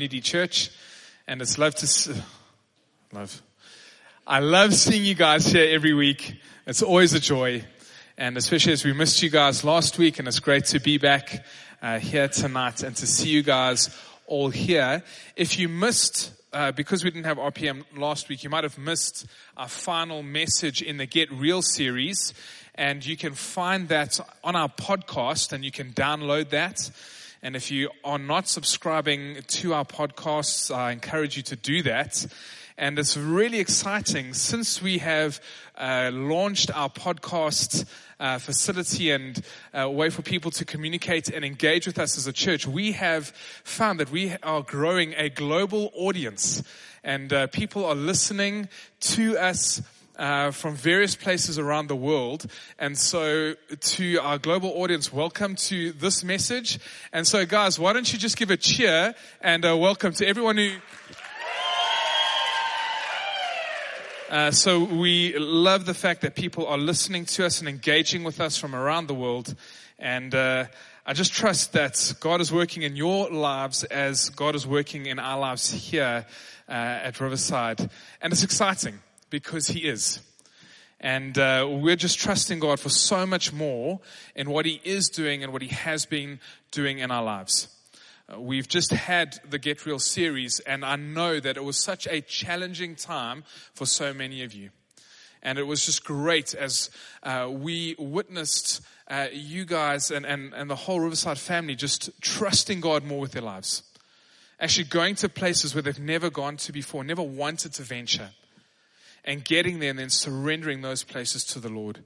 Unity Church, and it's love to love. I love seeing you guys here every week. It's always a joy, and especially as we missed you guys last week, and it's great to be back uh, here tonight and to see you guys all here. If you missed uh, because we didn't have RPM last week, you might have missed our final message in the Get Real series. And you can find that on our podcast and you can download that. And if you are not subscribing to our podcasts, I encourage you to do that. And it's really exciting since we have uh, launched our podcast uh, facility and a uh, way for people to communicate and engage with us as a church. We have found that we are growing a global audience, and uh, people are listening to us uh, from various places around the world. And so to our global audience, welcome to this message. And so guys, why don't you just give a cheer and uh, welcome to everyone who Uh, so we love the fact that people are listening to us and engaging with us from around the world. And uh, I just trust that God is working in your lives as God is working in our lives here uh, at Riverside. And it's exciting because He is. And uh, we're just trusting God for so much more in what He is doing and what He has been doing in our lives. Uh, we've just had the Get Real series, and I know that it was such a challenging time for so many of you. And it was just great as uh, we witnessed uh, you guys and, and, and the whole Riverside family just trusting God more with their lives. Actually, going to places where they've never gone to before, never wanted to venture, and getting there and then surrendering those places to the Lord.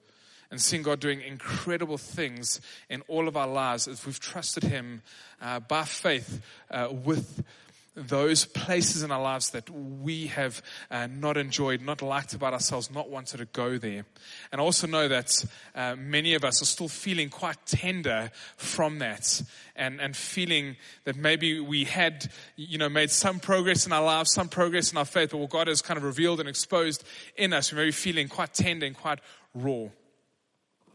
And seeing God doing incredible things in all of our lives as we've trusted Him uh, by faith uh, with those places in our lives that we have uh, not enjoyed, not liked about ourselves, not wanted to go there. And I also know that uh, many of us are still feeling quite tender from that and, and feeling that maybe we had, you know, made some progress in our lives, some progress in our faith, but what God has kind of revealed and exposed in us, we may be feeling quite tender and quite raw.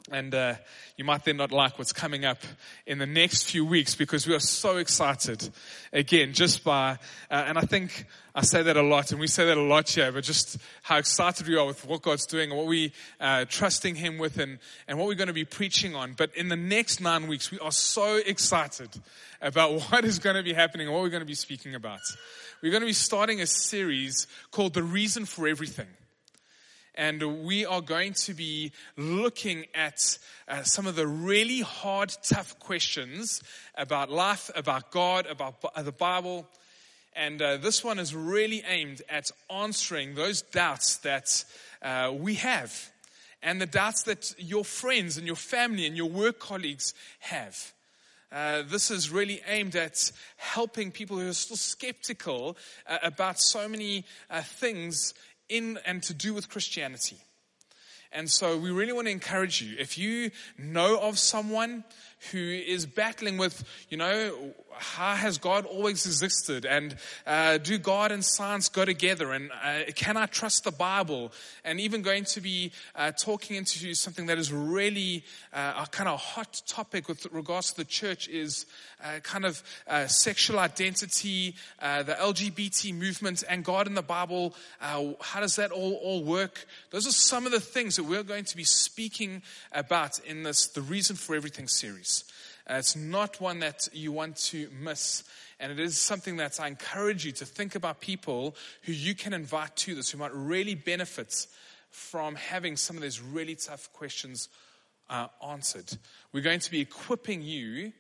And uh, you might then not like what's coming up in the next few weeks because we are so excited. Again, just by, uh, and I think I say that a lot, and we say that a lot here, but just how excited we are with what God's doing and what we uh, trusting Him with and, and what we're going to be preaching on. But in the next nine weeks, we are so excited about what is going to be happening and what we're going to be speaking about. We're going to be starting a series called The Reason for Everything and we are going to be looking at uh, some of the really hard, tough questions about life, about God, about the Bible. And uh, this one is really aimed at answering those doubts that uh, we have and the doubts that your friends and your family and your work colleagues have. Uh, this is really aimed at helping people who are still skeptical uh, about so many uh, things in and to do with Christianity. And so we really want to encourage you. If you know of someone who is battling with, you know, how has God always existed? And uh, do God and science go together? And uh, can I trust the Bible? And even going to be uh, talking into something that is really uh, a kind of hot topic with regards to the church is uh, kind of uh, sexual identity, the LGBT movement, and God in the Bible. how does that all, all work? Those are some of the things that we're going to be speaking about in this The Reason for Everything series. Uh, it's not one that you want to miss. And it is something that I encourage you to think about people who you can invite to this, who might really benefit from having some of those really tough questions uh, answered. We're going to be equipping you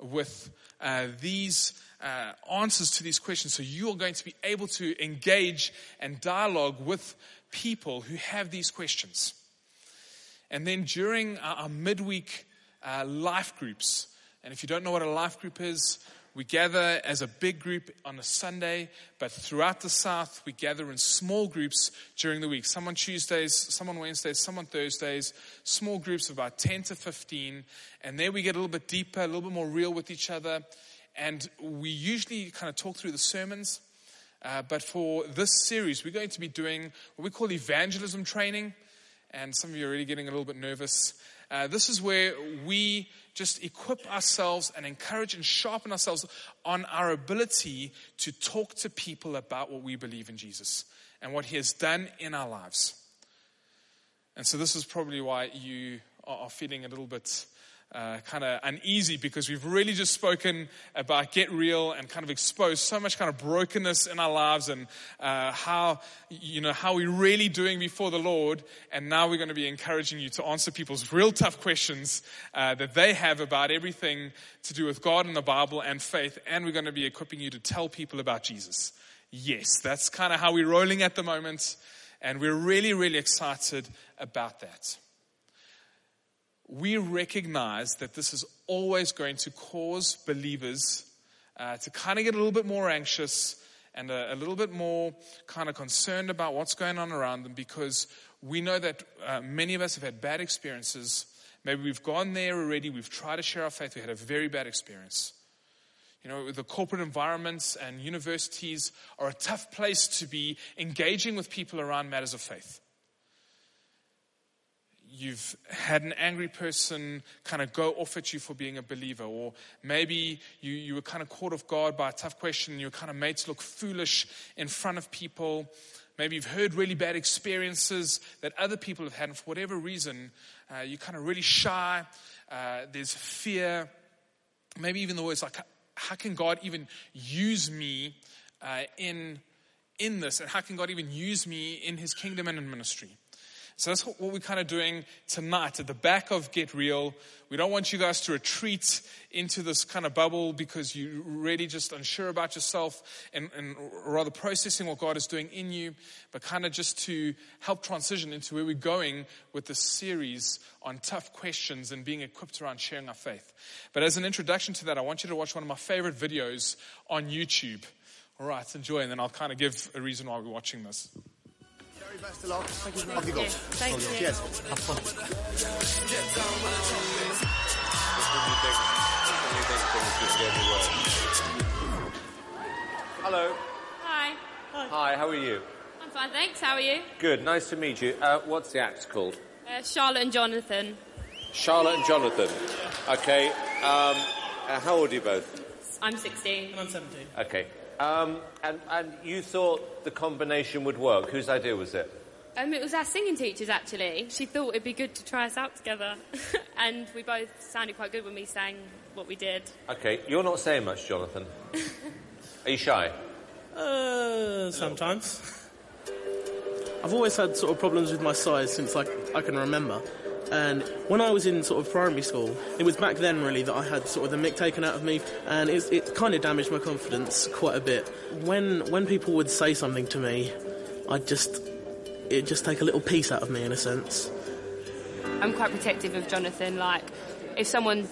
with uh, these uh, answers to these questions so you are going to be able to engage and dialogue with people who have these questions. And then during our, our midweek uh, life groups, and if you don't know what a life group is, we gather as a big group on a Sunday, but throughout the South, we gather in small groups during the week. Some on Tuesdays, some on Wednesdays, some on Thursdays, small groups of about 10 to 15. And there we get a little bit deeper, a little bit more real with each other. And we usually kind of talk through the sermons. Uh, but for this series, we're going to be doing what we call evangelism training. And some of you are already getting a little bit nervous Uh, this is where we just equip ourselves and encourage and sharpen ourselves on our ability to talk to people about what we believe in Jesus and what He has done in our lives. And so, this is probably why you are feeling a little bit uh, kind of uneasy because we've really just spoken about get real and kind of exposed so much kind of brokenness in our lives and uh, how you know how we're really doing before the Lord. And now we're going to be encouraging you to answer people's real tough questions uh, that they have about everything to do with God and the Bible and faith. And we're going to be equipping you to tell people about Jesus. Yes, that's kind of how we're rolling at the moment. And we're really, really excited about that we recognize that this is always going to cause believers uh, to kind of get a little bit more anxious and a, a, little bit more kind of concerned about what's going on around them because we know that uh, many of us have had bad experiences. Maybe we've gone there already, we've tried to share our faith, we had a very bad experience. You know, the corporate environments and universities are a tough place to be engaging with people around matters of faith you've had an angry person kind of go off at you for being a believer, or maybe you, you were kind of caught off guard by a tough question and you were kind of made to look foolish in front of people. Maybe you've heard really bad experiences that other people have had, and for whatever reason, uh, you're kind of really shy. Uh, there's fear. Maybe even the words like, how can God even use me uh, in, in this? And how can God even use me in his kingdom and in ministry? So that's what we're kind of doing tonight at the back of Get Real. We don't want you guys to retreat into this kind of bubble because you're really just unsure about yourself and, and rather processing what God is doing in you, but kind of just to help transition into where we're going with this series on tough questions and being equipped around sharing our faith. But as an introduction to that, I want you to watch one of my favorite videos on YouTube. All right, enjoy, and then I'll kind of give a reason why we're watching this. Very best of luck. Thank you. Off you go. Thank you. Cheers. Have fun. Hello. Hi. Hi. Hi, how are you? I'm fine, thanks. How are you? Good, nice to meet you. Uh, what's the act called? Uh, Charlotte and Jonathan. Charlotte and Jonathan. Okay. Um, uh, how old are you both? I'm 16. And I'm 17. Okay. Um, and, and you thought the combination would work. Whose idea was it? Um, it was our singing teacher's actually. She thought it'd be good to try us out together, and we both sounded quite good when we sang what we did. Okay, you're not saying much, Jonathan. Are you shy? Uh, sometimes. I've always had sort of problems with my size since I, I can remember. And when I was in sort of primary school, it was back then really that I had sort of the mick taken out of me, and it, it kind of damaged my confidence quite a bit. When when people would say something to me, I'd just it'd just take a little piece out of me in a sense. I'm quite protective of Jonathan. Like, if someone,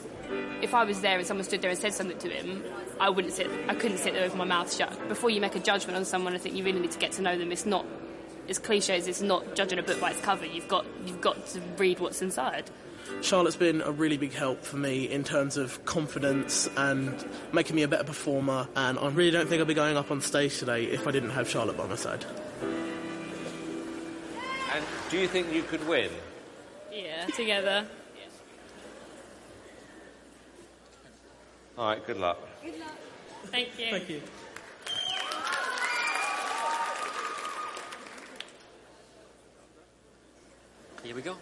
if I was there and someone stood there and said something to him, I wouldn't sit. I couldn't sit there with my mouth shut. Before you make a judgment on someone, I think you really need to get to know them. It's not as cliche as it's not judging a book by its cover. You've got you've got to read what's inside. Charlotte's been a really big help for me in terms of confidence and making me a better performer. And I really don't think I'd be going up on stage today if I didn't have Charlotte by my side. And do you think you could win? Yeah, together. All right, good luck. Good luck. Thank you. Thank you. Here we go.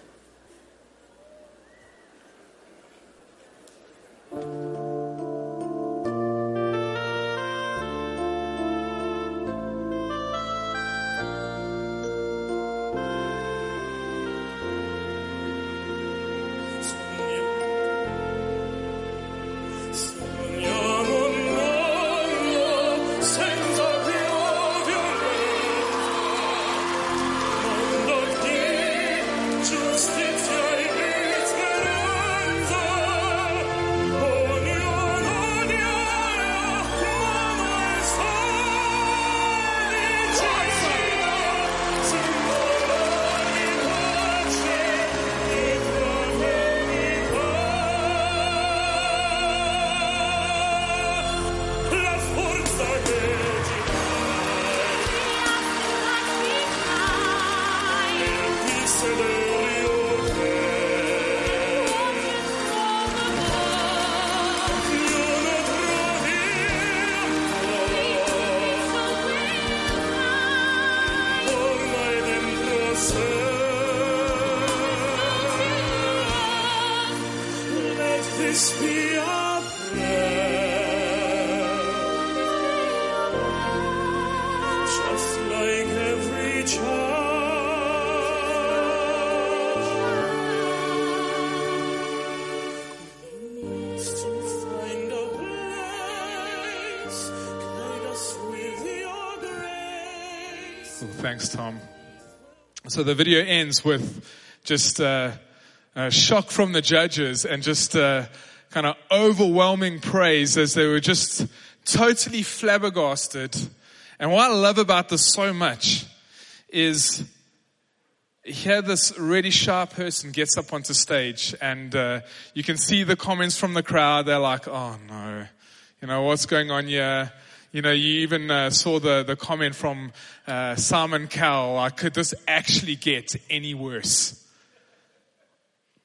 Thanks, Tom. So the video ends with just uh, shock from the judges and just uh, kind of overwhelming praise as they were just totally flabbergasted. And what I love about this so much is here this really sharp person gets up onto stage and uh, you can see the comments from the crowd. They're like, oh no, you know, what's going on here? You know, you even uh, saw the, the comment from uh, Simon Cowell, like, could this actually get any worse?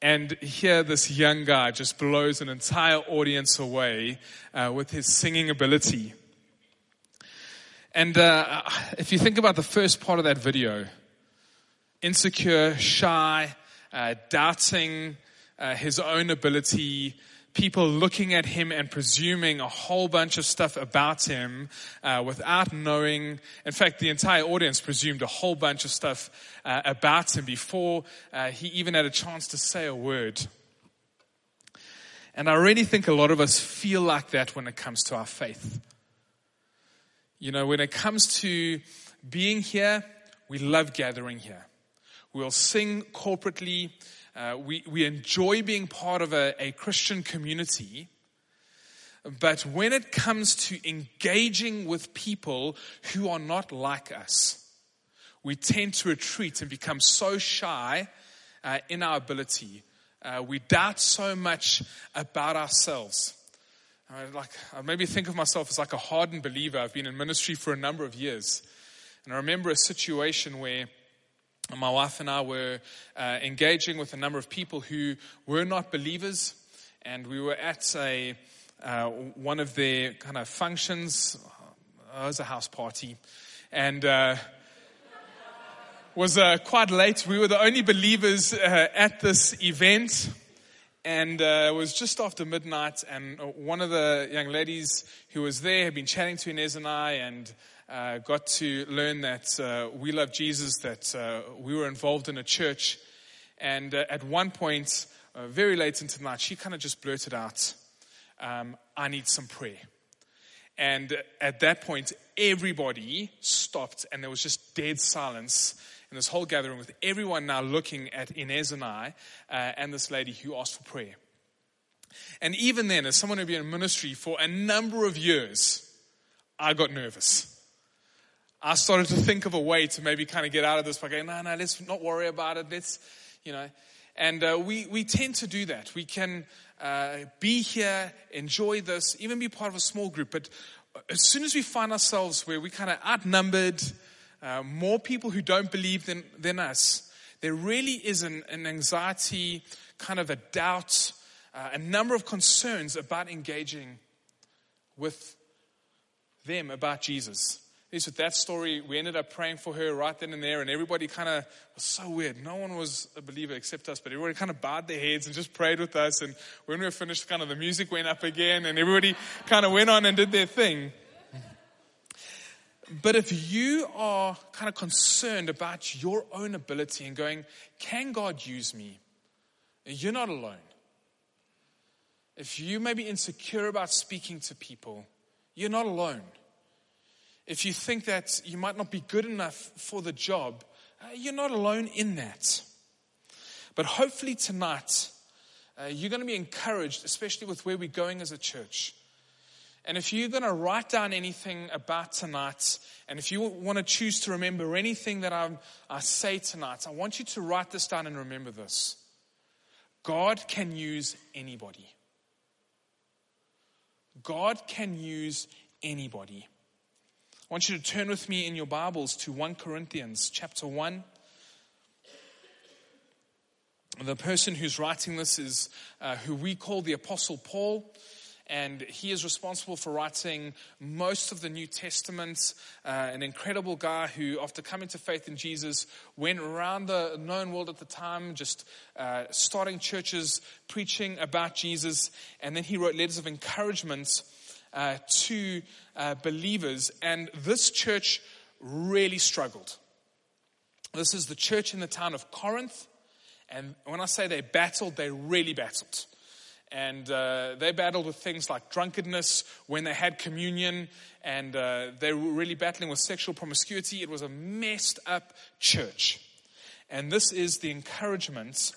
And here this young guy just blows an entire audience away uh, with his singing ability. And uh, if you think about the first part of that video, insecure, shy, uh, doubting uh, his own ability, people looking at him and presuming a whole bunch of stuff about him uh, without knowing. In fact, the entire audience presumed a whole bunch of stuff uh, about him before uh, he even had a chance to say a word. And I really think a lot of us feel like that when it comes to our faith. You know, when it comes to being here, we love gathering here. We'll sing corporately. Uh, we, we enjoy being part of a, a Christian community. But when it comes to engaging with people who are not like us, we tend to retreat and become so shy uh, in our ability. Uh, we doubt so much about ourselves. I like I maybe think of myself as like a hardened believer. I've been in ministry for a number of years, and I remember a situation where my wife and I were uh, engaging with a number of people who were not believers, and we were at a uh, one of their kind of functions. Uh, it was a house party, and uh, was uh, quite late. We were the only believers uh, at this event, and uh, it was just after midnight. And one of the young ladies who was there had been chatting to Inez and I, and uh, got to learn that uh, we love Jesus, that we were involved in a church. And at one point, very late into the night, she kind of just blurted out, um, "I need some prayer." And at that point, everybody stopped, and there was just dead silence in this whole gathering with everyone now looking at Inez and I uh, and this lady who asked for prayer. And even then, as someone who'd been in ministry for a number of years, I got nervous. I started to think of a way to maybe kind of get out of this by going, no, no, let's not worry about it. Let's, you know. And uh, we, we tend to do that. We can uh, be here, enjoy this, even be part of a small group. But as soon as we find ourselves where we kind of outnumbered, uh, more people who don't believe than, than us, there really is an, an anxiety, kind of a doubt, uh, a number of concerns about engaging with them about Jesus. Least with that story, we ended up praying for her right then and there, and everybody kind of was so weird. No one was a believer except us, but everybody kind of bowed their heads and just prayed with us. And when we were finished, kind of the music went up again, and everybody kind of went on and did their thing. But if you are kind of concerned about your own ability and going, can God use me? You're not alone. If you may be insecure about speaking to people, you're not alone. If you think that you might not be good enough for the job, uh, you're not alone in that. But hopefully tonight, uh, you're going to be encouraged, especially with where we're going as a church. And if you're going to write down anything about tonight, and if you want to choose to remember anything that I, I say tonight, I want you to write this down and remember this. God can use anybody. God can use anybody. I want you to turn with me in your Bibles to 1 Corinthians chapter 1. The person who's writing this is uh, who we call the Apostle Paul. and he is responsible for writing most of the New Testament. Uh, an incredible guy who, after coming to faith in Jesus, went around the known world at the time, just uh, starting churches, preaching about Jesus, and then he wrote letters of encouragement uh, to uh, believers. And this church really struggled. This is the church in the town of Corinth. And when I say they battled, they really battled. And uh, they battled with things like drunkenness when they had communion, and uh, they were really battling with sexual promiscuity. It was a messed up church. And this is the encouragement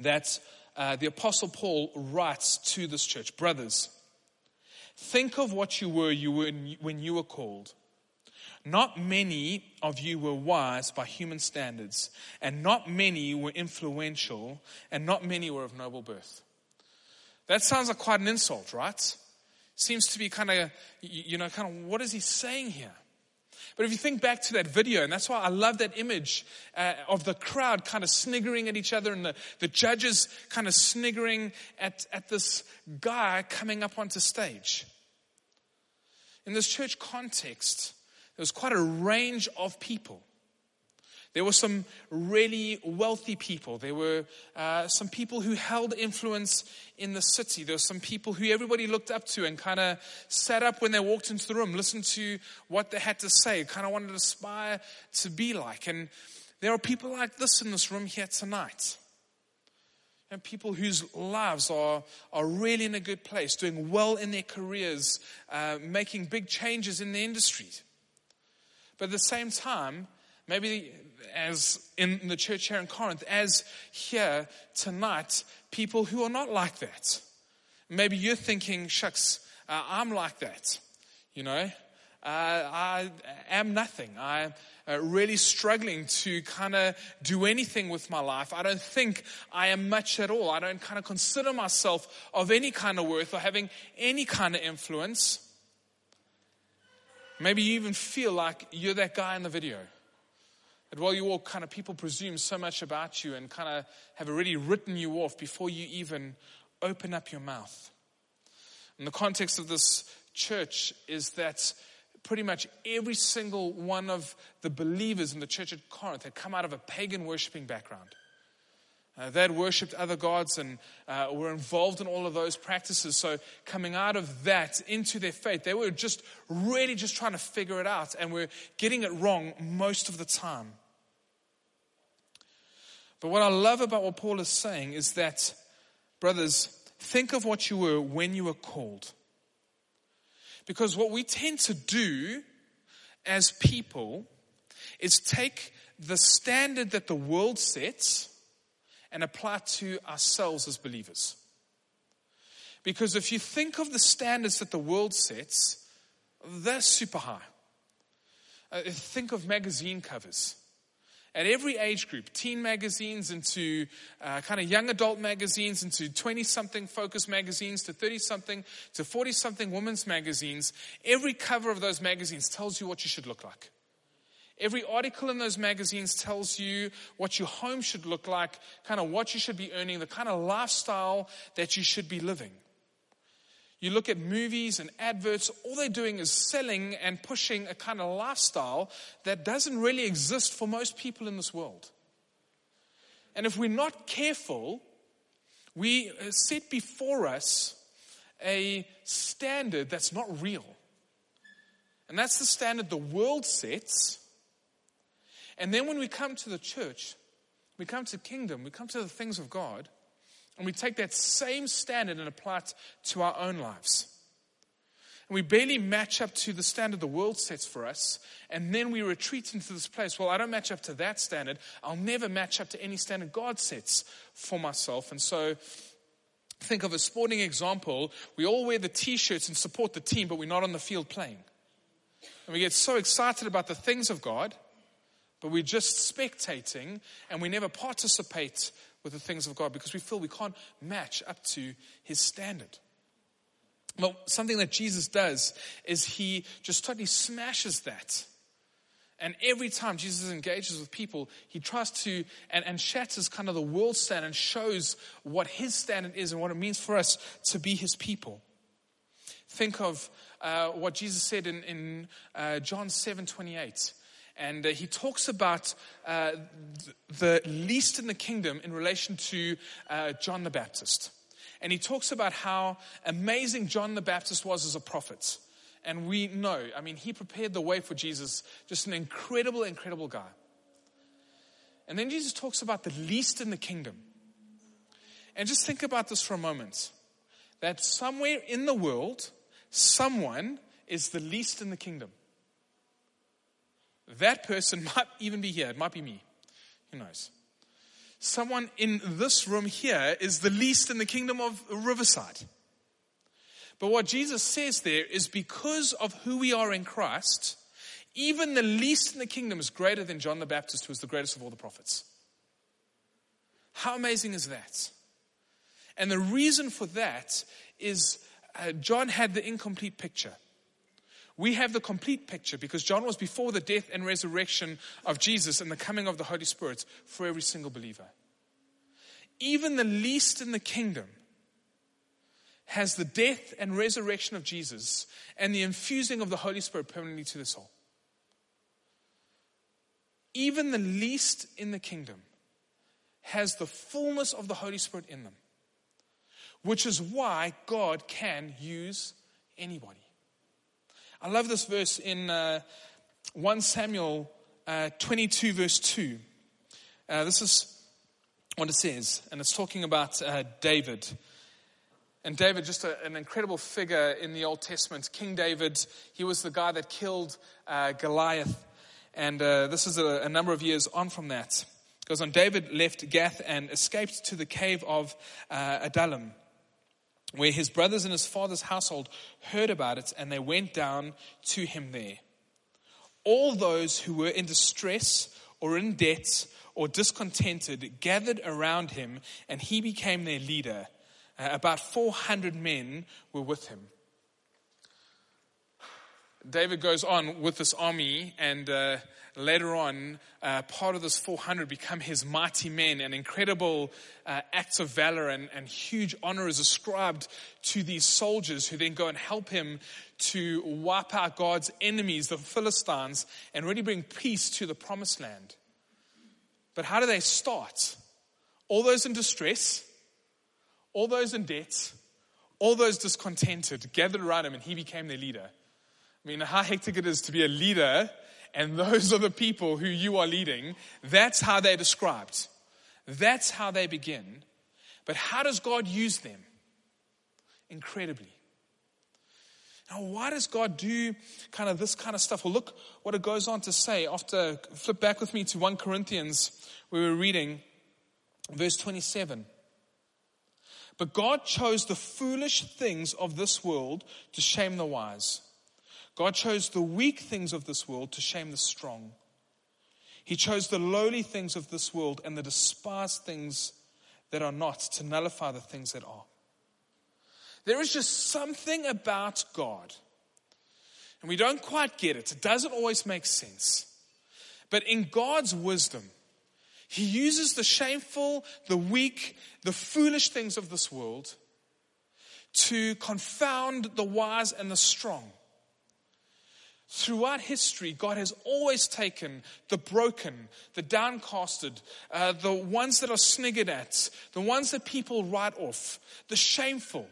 that uh, the Apostle Paul writes to this church. Brothers, think of what you were, you were when you were called. Not many of you were wise by human standards, and not many were influential, and not many were of noble birth. That sounds like quite an insult, right? Seems to be kind of, you know, kind of what is he saying here? But if you think back to that video, and that's why I love that image uh, of the crowd kind of sniggering at each other and the, the judges kind of sniggering at, at this guy coming up onto stage. In this church context, there was quite a range of people. There were some really wealthy people. There were uh, some people who held influence in the city. There were some people who everybody looked up to and kind of sat up when they walked into the room, listened to what they had to say, kind of wanted to aspire to be like. And there are people like this in this room here tonight. And people whose lives are, are really in a good place, doing well in their careers, uh, making big changes in the industry. But at the same time, maybe as in the church here in Corinth, as here tonight, people who are not like that. Maybe you're thinking, shucks, uh, I'm like that. You know, uh, I am nothing. I'm uh, really struggling to kind of do anything with my life. I don't think I am much at all. I don't kind of consider myself of any kind of worth or having any kind of influence. Maybe you even feel like you're that guy in the video. That while you walk, kind of people presume so much about you and kind of have already written you off before you even open up your mouth. And the context of this church is that pretty much every single one of the believers in the church at Corinth had come out of a pagan worshiping background. Uh, they had worshipped other gods and uh, were involved in all of those practices. So, coming out of that into their faith, they were just really just trying to figure it out and were getting it wrong most of the time. But what I love about what Paul is saying is that, brothers, think of what you were when you were called. Because what we tend to do as people is take the standard that the world sets and apply to ourselves as believers. Because if you think of the standards that the world sets, they're super high. Uh, think of magazine covers. At every age group, teen magazines into uh, kind of young adult magazines, into 20 something focus magazines, to 30 something, to 40 something women's magazines, every cover of those magazines tells you what you should look like. Every article in those magazines tells you what your home should look like, kind of what you should be earning, the kind of lifestyle that you should be living. You look at movies and adverts, all they're doing is selling and pushing a kind of lifestyle that doesn't really exist for most people in this world. And if we're not careful, we uh, set before us a standard that's not real. And that's the standard the world sets and then when we come to the church, we come to kingdom, we come to the things of God, and we take that same standard and apply it to our own lives. And we barely match up to the standard the world sets for us, and then we retreat into this place. Well, I don't match up to that standard. I'll never match up to any standard God sets for myself. And so, think of a sporting example. We all wear the t shirts and support the team, but we're not on the field playing. And we get so excited about the things of God but we're just spectating and we never participate with the things of God because we feel we can't match up to his standard. Well, something that Jesus does is he just totally smashes that. And every time Jesus engages with people, he tries to and, and shatters kind of the world standard and shows what his standard is and what it means for us to be his people. Think of uh, what Jesus said in, in uh, John 7 28. And uh, he talks about uh, th- the least in the kingdom in relation to uh, John the Baptist. And he talks about how amazing John the Baptist was as a prophet. And we know, I mean, he prepared the way for Jesus, just an incredible, incredible guy. And then Jesus talks about the least in the kingdom. And just think about this for a moment that somewhere in the world, someone is the least in the kingdom. That person might even be here. It might be me. Who knows? Someone in this room here is the least in the kingdom of Riverside. But what Jesus says there is because of who we are in Christ, even the least in the kingdom is greater than John the Baptist, who was the greatest of all the prophets. How amazing is that? And the reason for that is uh, John had the incomplete picture. We have the complete picture because John was before the death and resurrection of Jesus and the coming of the Holy Spirit for every single believer. Even the least in the kingdom has the death and resurrection of Jesus and the infusing of the Holy Spirit permanently to the soul. Even the least in the kingdom has the fullness of the Holy Spirit in them, which is why God can use anybody. I love this verse in uh, 1 Samuel uh, 22, verse 2. Uh, this is what it says, and it's talking about uh, David. And David, just a, an incredible figure in the Old Testament. King David, he was the guy that killed uh, Goliath. And uh, this is a, a number of years on from that. It goes on, David left Gath and escaped to the cave of Adullam where his brothers and his father's household heard about it and they went down to him there. All those who were in distress or in debt or discontented gathered around him and he became their leader. Uh, about 400 men were with him. David goes on with this army, and uh, later on, uh, part of this 400 become his mighty men, and incredible uh, acts of valor and, and huge honor is ascribed to these soldiers who then go and help him to wipe out God's enemies, the Philistines, and really bring peace to the promised land. But how do they start? All those in distress, all those in debt, all those discontented gathered around him, and he became their leader. I mean, how hectic it is to be a leader, and those are the people who you are leading. That's how they're described. That's how they begin. But how does God use them? Incredibly. Now, why does God do kind of this kind of stuff? Well, look what it goes on to say after, flip back with me to 1 Corinthians, where we were reading verse 27. But God chose the foolish things of this world to shame the wise. God chose the weak things of this world to shame the strong. He chose the lowly things of this world and the despised things that are not to nullify the things that are. There is just something about God, and we don't quite get it. It doesn't always make sense. But in God's wisdom, He uses the shameful, the weak, the foolish things of this world to confound the wise and the strong. Throughout history, God has always taken the broken, the downcasted, uh, the ones that are sniggered at, the ones that people write off, the shameful,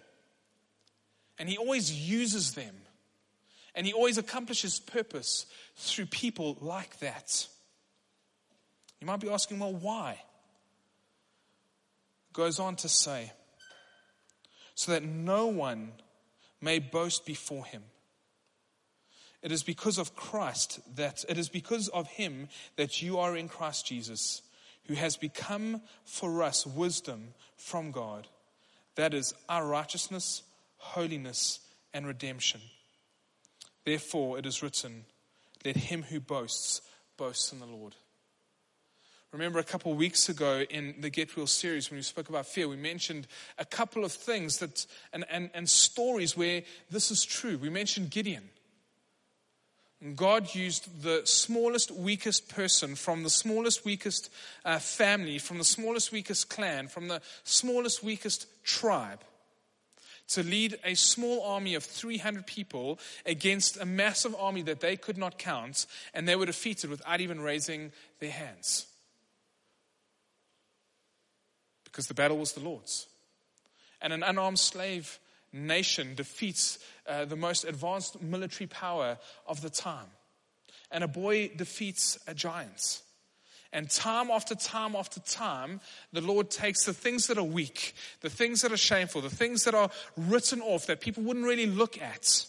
and He always uses them. And He always accomplishes purpose through people like that. You might be asking, well, why? Goes on to say, so that no one may boast before Him. It is because of Christ that it is because of him that you are in Christ Jesus, who has become for us wisdom from God. That is our righteousness, holiness, and redemption. Therefore, it is written, Let him who boasts boast in the Lord. Remember a couple of weeks ago in the Get Real series when we spoke about fear, we mentioned a couple of things that and, and, and stories where this is true. We mentioned Gideon. God used the smallest, weakest person from the smallest, weakest uh, family, from the smallest, weakest clan, from the smallest, weakest tribe to lead a small army of 300 people against a massive army that they could not count, and they were defeated without even raising their hands. Because the battle was the Lord's. And an unarmed slave nation defeats uh, the most advanced military power of the time. And a boy defeats a giant. And time after time after time, the Lord takes the things that are weak, the things that are shameful, the things that are written off that people wouldn't really look at,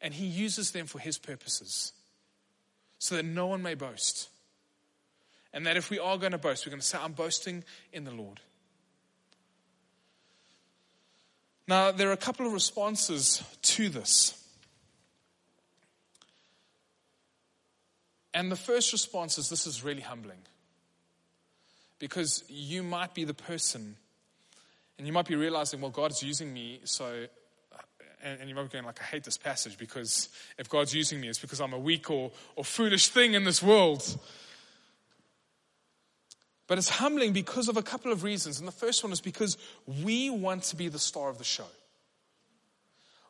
and He uses them for His purposes so that no one may boast. And that if we are going to boast, we're going to say, I'm boasting in the Lord. Now, there are a couple of responses to this. And the first response is this is really humbling. Because you might be the person, and you might be realizing, well, God's using me, so, and, and you might be going, like, I hate this passage because if God's using me, it's because I'm a weak or, or foolish thing in this world. But it's humbling because of a couple of reasons. And the first one is because we want to be the star of the show.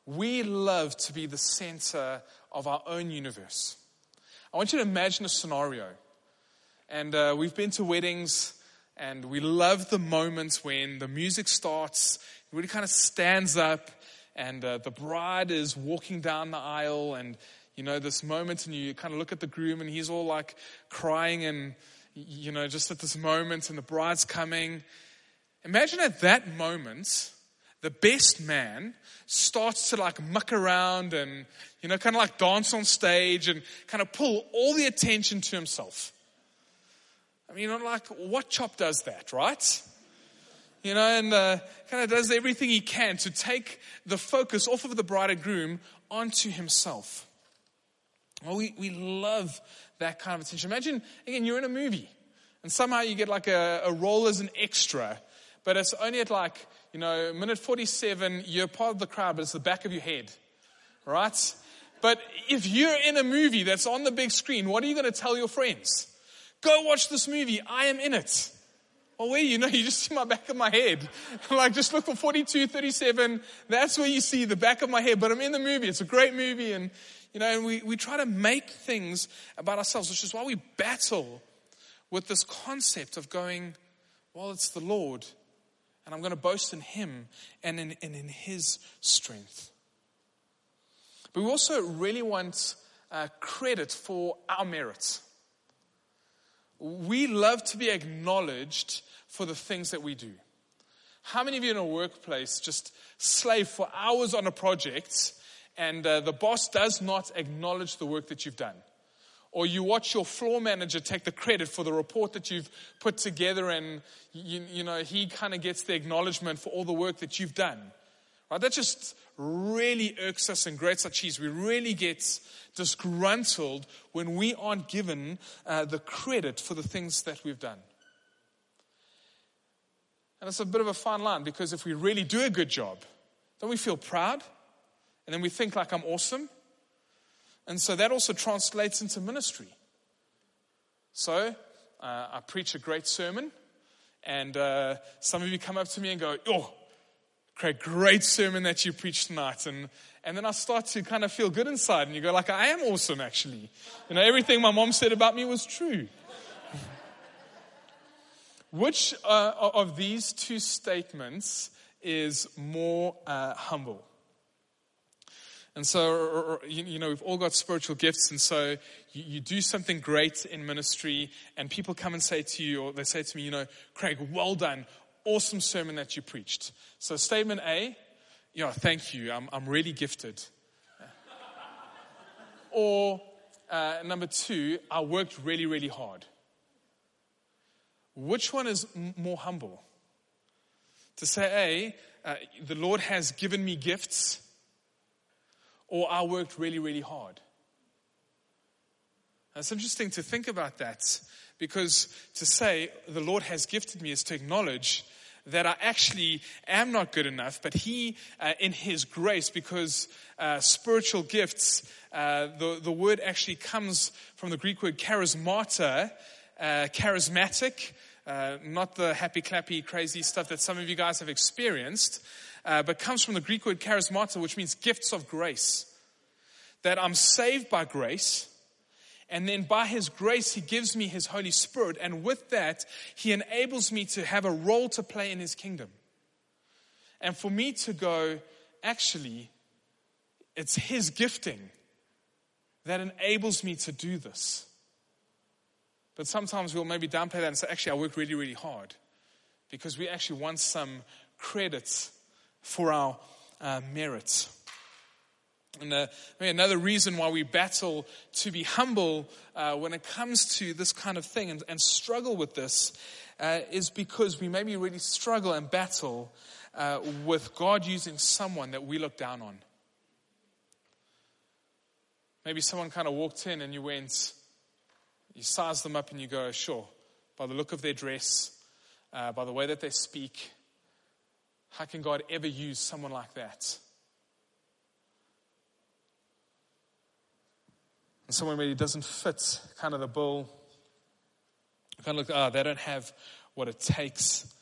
We love to be the center of our own universe. I want you to imagine a scenario. And uh, we've been to weddings, and we love the moments when the music starts, it really kind of stands up, and uh, the bride is walking down the aisle, and you know, this moment, and you kind of look at the groom, and he's all like crying and you know, just at this moment and the bride's coming. Imagine at that moment, the best man starts to like muck around and, you know, kind of like dance on stage and kind of pull all the attention to himself. I mean, I'm like, what chop does that, right? You know, and uh, kind of does everything he can to take the focus off of the bride and groom onto himself. Well, we, we love that kind of attention. Imagine, again, you're in a movie and somehow you get like a, a role as an extra, but it's only at like, you know, minute 47, you're part of the crowd, but it's the back of your head, right? But if you're in a movie that's on the big screen, what are you going to tell your friends? Go watch this movie. I am in it. Well, where you know, you just see my back of my head. like, just look for 42, 37. That's where you see the back of my head. But I'm in the movie. It's a great movie. And, you know, and we, we try to make things about ourselves, which is why we battle with this concept of going, well, it's the Lord, and I'm going to boast in Him and in, and in His strength. But we also really want uh, credit for our merits. We love to be acknowledged for the things that we do. How many of you in a workplace just slave for hours on a project and uh, the boss does not acknowledge the work that you've done? Or you watch your floor manager take the credit for the report that you've put together and you, you know, he kind of gets the acknowledgement for all the work that you've done. Right? That just really irks us and grates our cheese. We really get disgruntled when we aren't given uh, the credit for the things that we've done. And it's a bit of a fine line because if we really do a good job, don't we feel proud? And then we think like I'm awesome. And so that also translates into ministry. So uh, I preach a great sermon, and uh, some of you come up to me and go, Oh, Craig, great sermon that you preached tonight. And, and then I start to kind of feel good inside, and you go, like, I am awesome, actually. You know, everything my mom said about me was true. Which uh, of these two statements is more uh, humble? And so, you know, we've all got spiritual gifts. And so you, you, do something great in ministry, and people come and say to you, or they say to me, you know, Craig, well done. Awesome sermon that you preached. So, statement A, yeah, thank you. I'm, I'm really gifted. or uh, number two, I worked really, really hard. Which one is m- more humble? To say, A, uh, the Lord has given me gifts or I worked really, really hard. It's interesting to think about that because to say the Lord has gifted me is to acknowledge that I actually am not good enough, but He, uh, in His grace, because uh, spiritual gifts, uh, the, the word actually comes from the Greek word charismata, uh, charismatic, uh, not the happy, clappy, crazy stuff that some of you guys have experienced. uh, but comes from the Greek word charismata, which means gifts of grace. That I'm saved by grace, and then by His grace, He gives me His Holy Spirit, and with that, He enables me to have a role to play in His kingdom. And for me to go, actually, it's His gifting that enables me to do this. But sometimes we'll maybe downplay that and say, actually, I work really, really hard because we actually want some credit for our uh, merit. And uh, another reason why we battle to be humble uh, when it comes to this kind of thing and, and struggle with this uh, is because we maybe really struggle and battle uh, with God using someone that we look down on. Maybe someone kind of walked in and you went, you size them up and you go, sure, by the look of their dress, uh, by the way that they speak, how can God ever use someone like that? And someone really doesn't fit kind of the bill. You kind of look, ah, oh, they don't have what it takes.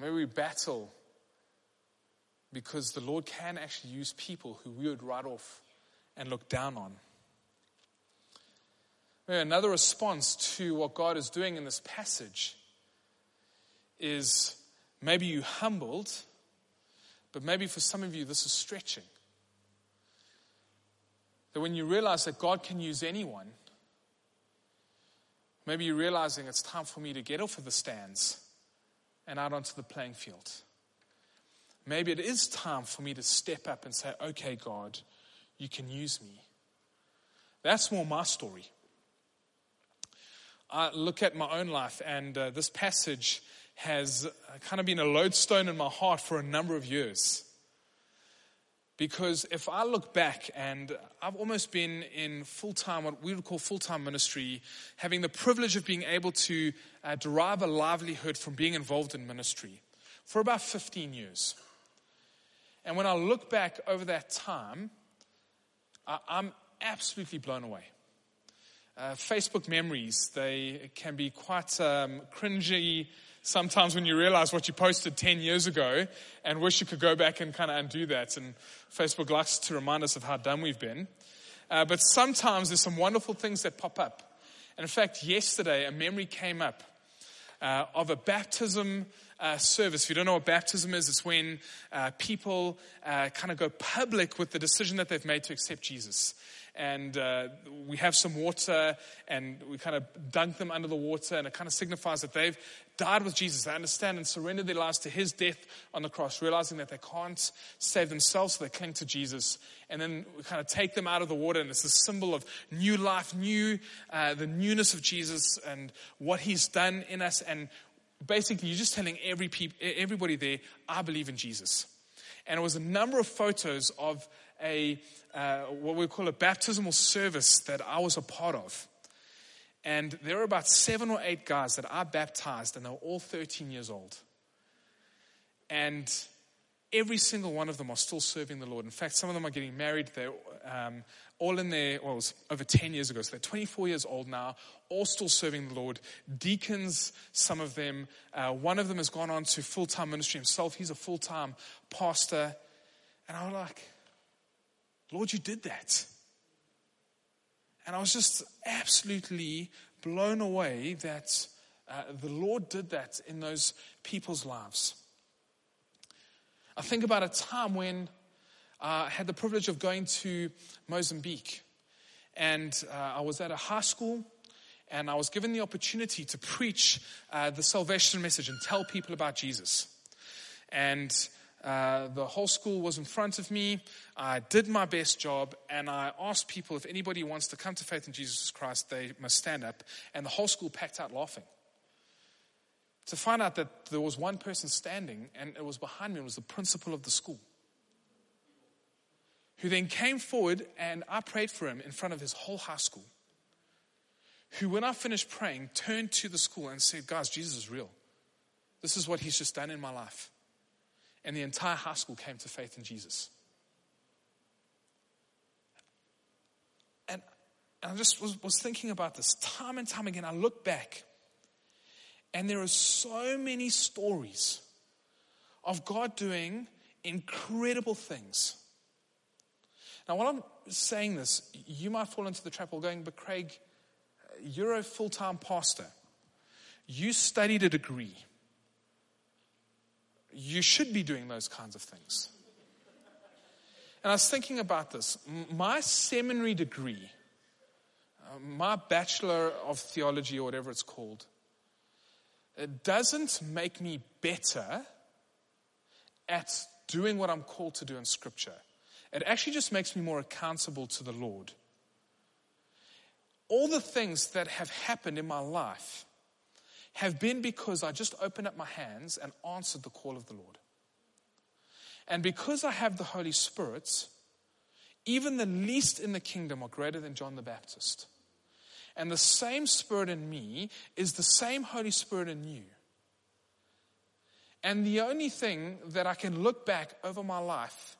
Maybe we battle because the Lord can actually use people who we would write off and look down on. Another response to what God is doing in this passage is maybe you humbled, but maybe for some of you this is stretching. That when you realize that God can use anyone, maybe you're realizing it's time for me to get off of the stands and out onto the playing field. Maybe it is time for me to step up and say, okay, God, you can use me. That's more my story. I look at my own life, and uh, this passage has uh, kind of been a lodestone in my heart for a number of years. Because if I look back, and I've almost been in full time, what we would call full time ministry, having the privilege of being able to uh, derive a livelihood from being involved in ministry for about 15 years. And when I look back over that time, I, I'm absolutely blown away. Uh, Facebook memories, they can be quite um, cringy sometimes when you realize what you posted 10 years ago and wish you could go back and kind of undo that. And Facebook likes to remind us of how dumb we've been. Uh, but sometimes there's some wonderful things that pop up. And in fact, yesterday a memory came up uh, of a baptism uh, service. If you don't know what baptism is, it's when uh, people uh, kind of go public with the decision that they've made to accept Jesus and uh, we have some water and we kind of dunk them under the water and it kind of signifies that they've died with Jesus. They understand and surrender their lives to his death on the cross, realizing that they can't save themselves, so they cling to Jesus. And then we kind of take them out of the water and it's a symbol of new life, new, uh, the newness of Jesus and what he's done in us. And basically you're just telling every peop- everybody there, I believe in Jesus. And it was a number of photos of a uh, what we call a baptismal service that I was a part of. And there were about seven or eight guys that I baptized, and they were all 13 years old. And every single one of them are still serving the Lord. In fact, some of them are getting married. They're um, all in their, well, over 10 years ago, so they're 24 years old now, all still serving the Lord. Deacons, some of them. Uh, one of them has gone on to full time ministry himself. He's a full time pastor. And I was like, Lord, you did that. And I was just absolutely blown away that uh, the Lord did that in those people's lives. I think about a time when uh, I had the privilege of going to Mozambique. And uh, I was at a high school and I was given the opportunity to preach uh, the salvation message and tell people about Jesus. And uh, the whole school was in front of me. I did my best job, and I asked people if anybody wants to come to faith in Jesus Christ, they must stand up. And the whole school packed out laughing. To find out that there was one person standing, and it was behind me, it was the principal of the school. Who then came forward, and I prayed for him in front of his whole high school. Who, when I finished praying, turned to the school and said, Guys, Jesus is real. This is what he's just done in my life and the entire high school came to faith in Jesus. And, and I just was, was thinking about this time and time again. I look back, and there are so many stories of God doing incredible things. Now, while I'm saying this, you might fall into the trap of going, but Craig, you're a full time pastor. You studied a degree. You should be doing those kinds of things. And I was thinking about this. My seminary degree, uh, my Bachelor of Theology or whatever it's called, it doesn't make me better at doing what I'm called to do in Scripture. It actually just makes me more accountable to the Lord. All the things that have happened in my life have been because I just opened up my hands and answered the call of the Lord. And because I have the Holy Spirit, even the least in the kingdom are greater than John the Baptist. And the same Spirit in me is the same Holy Spirit in you. And the only thing that I can look back over my life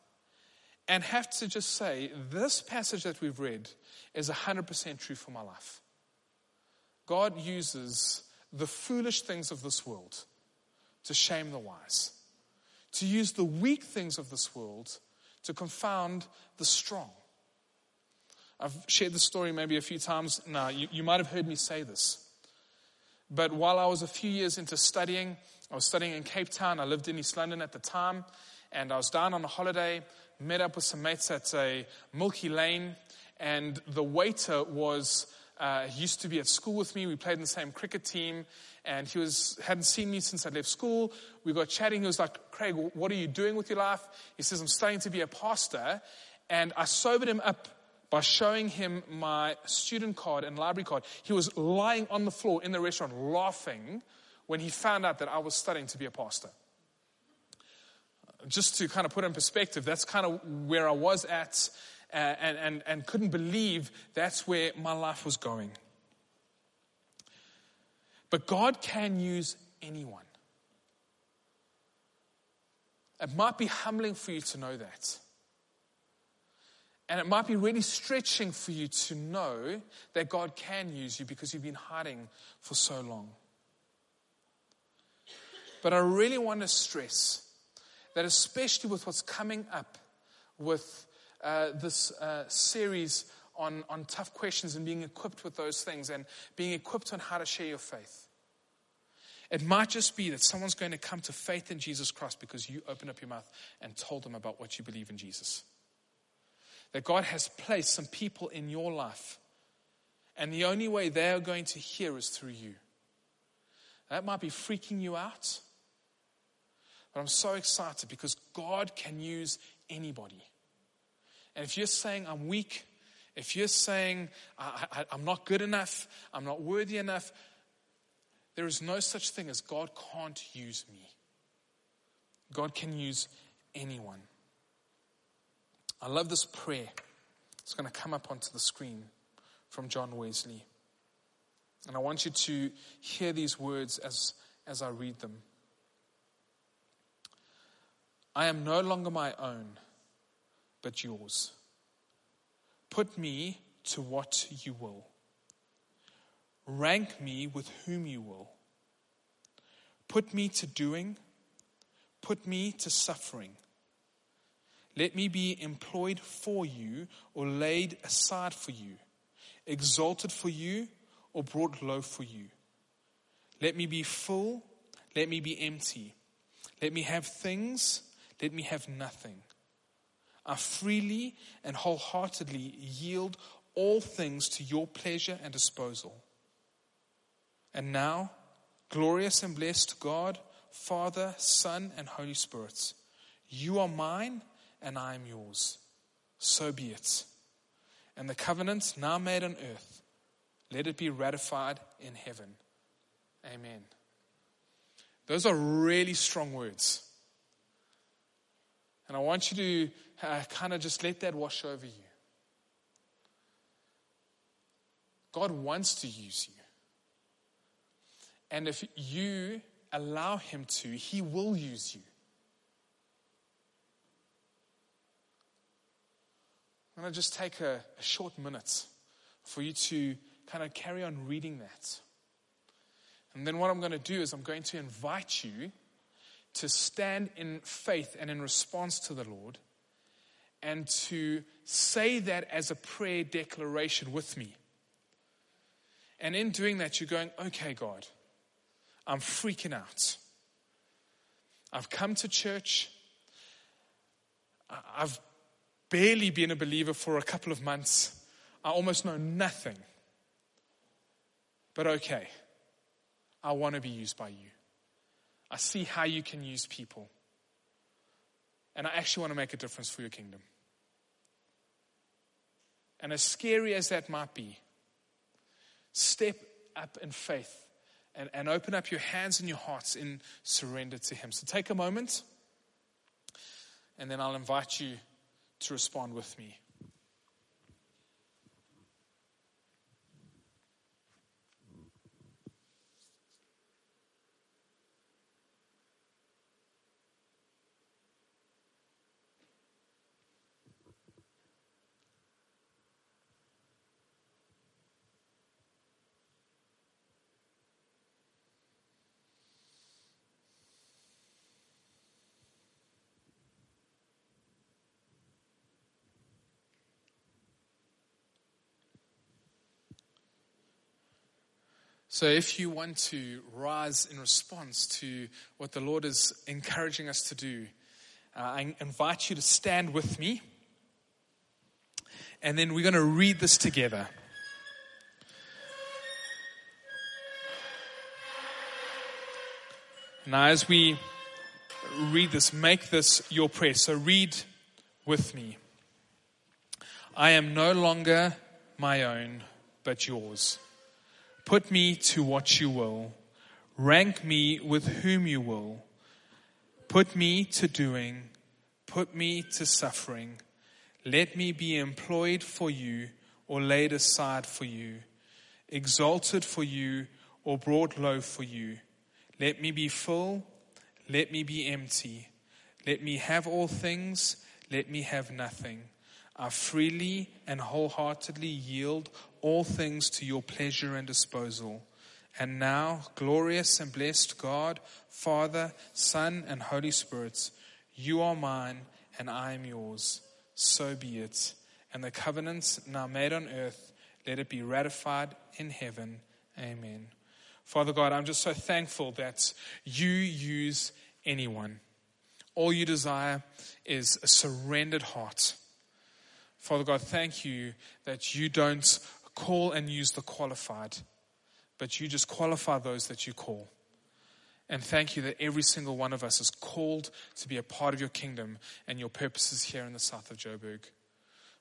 and have to just say, this passage that we've read is 100% true for my life. God uses the foolish things of this world to shame the wise, to use the weak things of this world to confound the strong. I've shared this story maybe a few times now. You, you might have heard me say this. But while I was a few years into studying, I was studying in Cape Town. I lived in East London at the time. And I was down on a holiday, met up with some mates at a Milky Lane. And the waiter was, uh, used to be at school with me. We played in the same cricket team. And he was, hadn't seen me since I left school. We got chatting. He was like, Craig, what are you doing with your life? He says, I'm studying to be a pastor. And I sobered him up by showing him my student card and library card. He was lying on the floor in the restaurant laughing when he found out that I was studying to be a pastor. Just to kind of put in perspective, that's kind of where I was at Uh, and, and, and couldn't believe that's where my life was going. But God can use anyone. It might be humbling for you to know that. And it might be really stretching for you to know that God can use you because you've been hiding for so long. But I really want to stress that, especially with what's coming up with uh, this uh, series on, on tough questions and being equipped with those things and being equipped on how to share your faith, it might just be that someone's going to come to faith in Jesus Christ because you opened up your mouth and told them about what you believe in Jesus that God has placed some people in your life, and the only way they are going to hear is through you. That might be freaking you out, but I'm so excited because God can use anybody. And if you're saying, I'm weak, if you're saying, I, am not good enough, I'm not worthy enough, there is no such thing as God can't use me. God can use anyone. I love this prayer. It's going to come up onto the screen from John Wesley. And I want you to hear these words as, as I read them. I am no longer my own, but yours. Put me to what you will. Rank me with whom you will. Put me to doing. Put me to suffering. Let me be employed for you or laid aside for you, exalted for you or brought low for you. Let me be full, let me be empty. Let me have things, let me have nothing. I freely and wholeheartedly yield all things to your pleasure and disposal. And now, glorious and blessed God, Father, Son, and Holy Spirit, you are mine and I am yours. So be it. And the covenant now made on earth, let it be ratified in heaven. Amen. Those are really strong words. And I want you to uh, kind of just let that wash over you. God wants to use you. And if you allow Him to, He will use you. I'm going to just take a, a short minute for you to kind of carry on reading that. And then what I'm going to do is I'm going to invite you to stand in faith and in response to the Lord and to say that as a prayer declaration with me. And in doing that, you're going, okay, God, I'm freaking out. I've come to church. I've barely been a believer for a couple of months. I almost know nothing. But okay, I want to be used by you. I see how you can use people. And I actually want to make a difference for your kingdom. And as scary as that might be, step up in faith and, and open up your hands and your hearts in surrender to Him. So take a moment, and then I'll invite you to respond with me. So, if you want to rise in response to what the Lord is encouraging us to do, uh, I invite you to stand with me. And then we're going to read this together. Now, as we read this, make this your prayer. So, read with me. I am no longer my own, but yours. Put me to what you will. Rank me with whom you will. Put me to doing. Put me to suffering. Let me be employed for you or laid aside for you, exalted for you or brought low for you. Let me be full. Let me be empty. Let me have all things. Let me have nothing. I freely and wholeheartedly yield all things to your pleasure and disposal. And now, glorious and blessed God, Father, Son, and Holy Spirit, you are mine and I am yours. So be it. And the covenants now made on earth, let it be ratified in heaven. Amen. Father God, I'm just so thankful that you use anyone. All you desire is a surrendered heart. Father God, thank you that you don't call and use the qualified, but you just qualify those that you call. And thank you that every single one of us is called to be a part of your kingdom and your purposes here in the south of Joburg.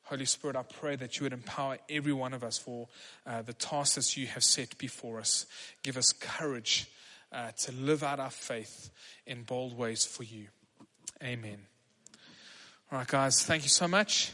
Holy Spirit, I pray that you would empower every one of us for uh, the tasks that you have set before us. Give us courage uh, to live out our faith in bold ways for you. Amen. All right, guys, thank you so much.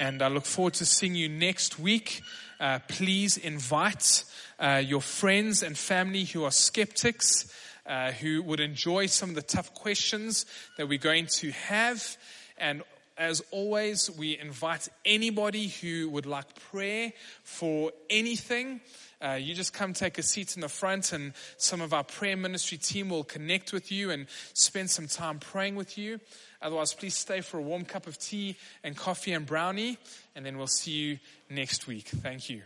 And I look forward to seeing you next week. Uh, please invite uh, your friends and family who are skeptics, uh, who would enjoy some of the tough questions that we're going to have. And as always, we invite anybody who would like prayer for anything. Uh, you just come take a seat in the front, and some of our prayer ministry team will connect with you and spend some time praying with you. Otherwise, please stay for a warm cup of tea and coffee and brownie, and then we'll see you next week. Thank you.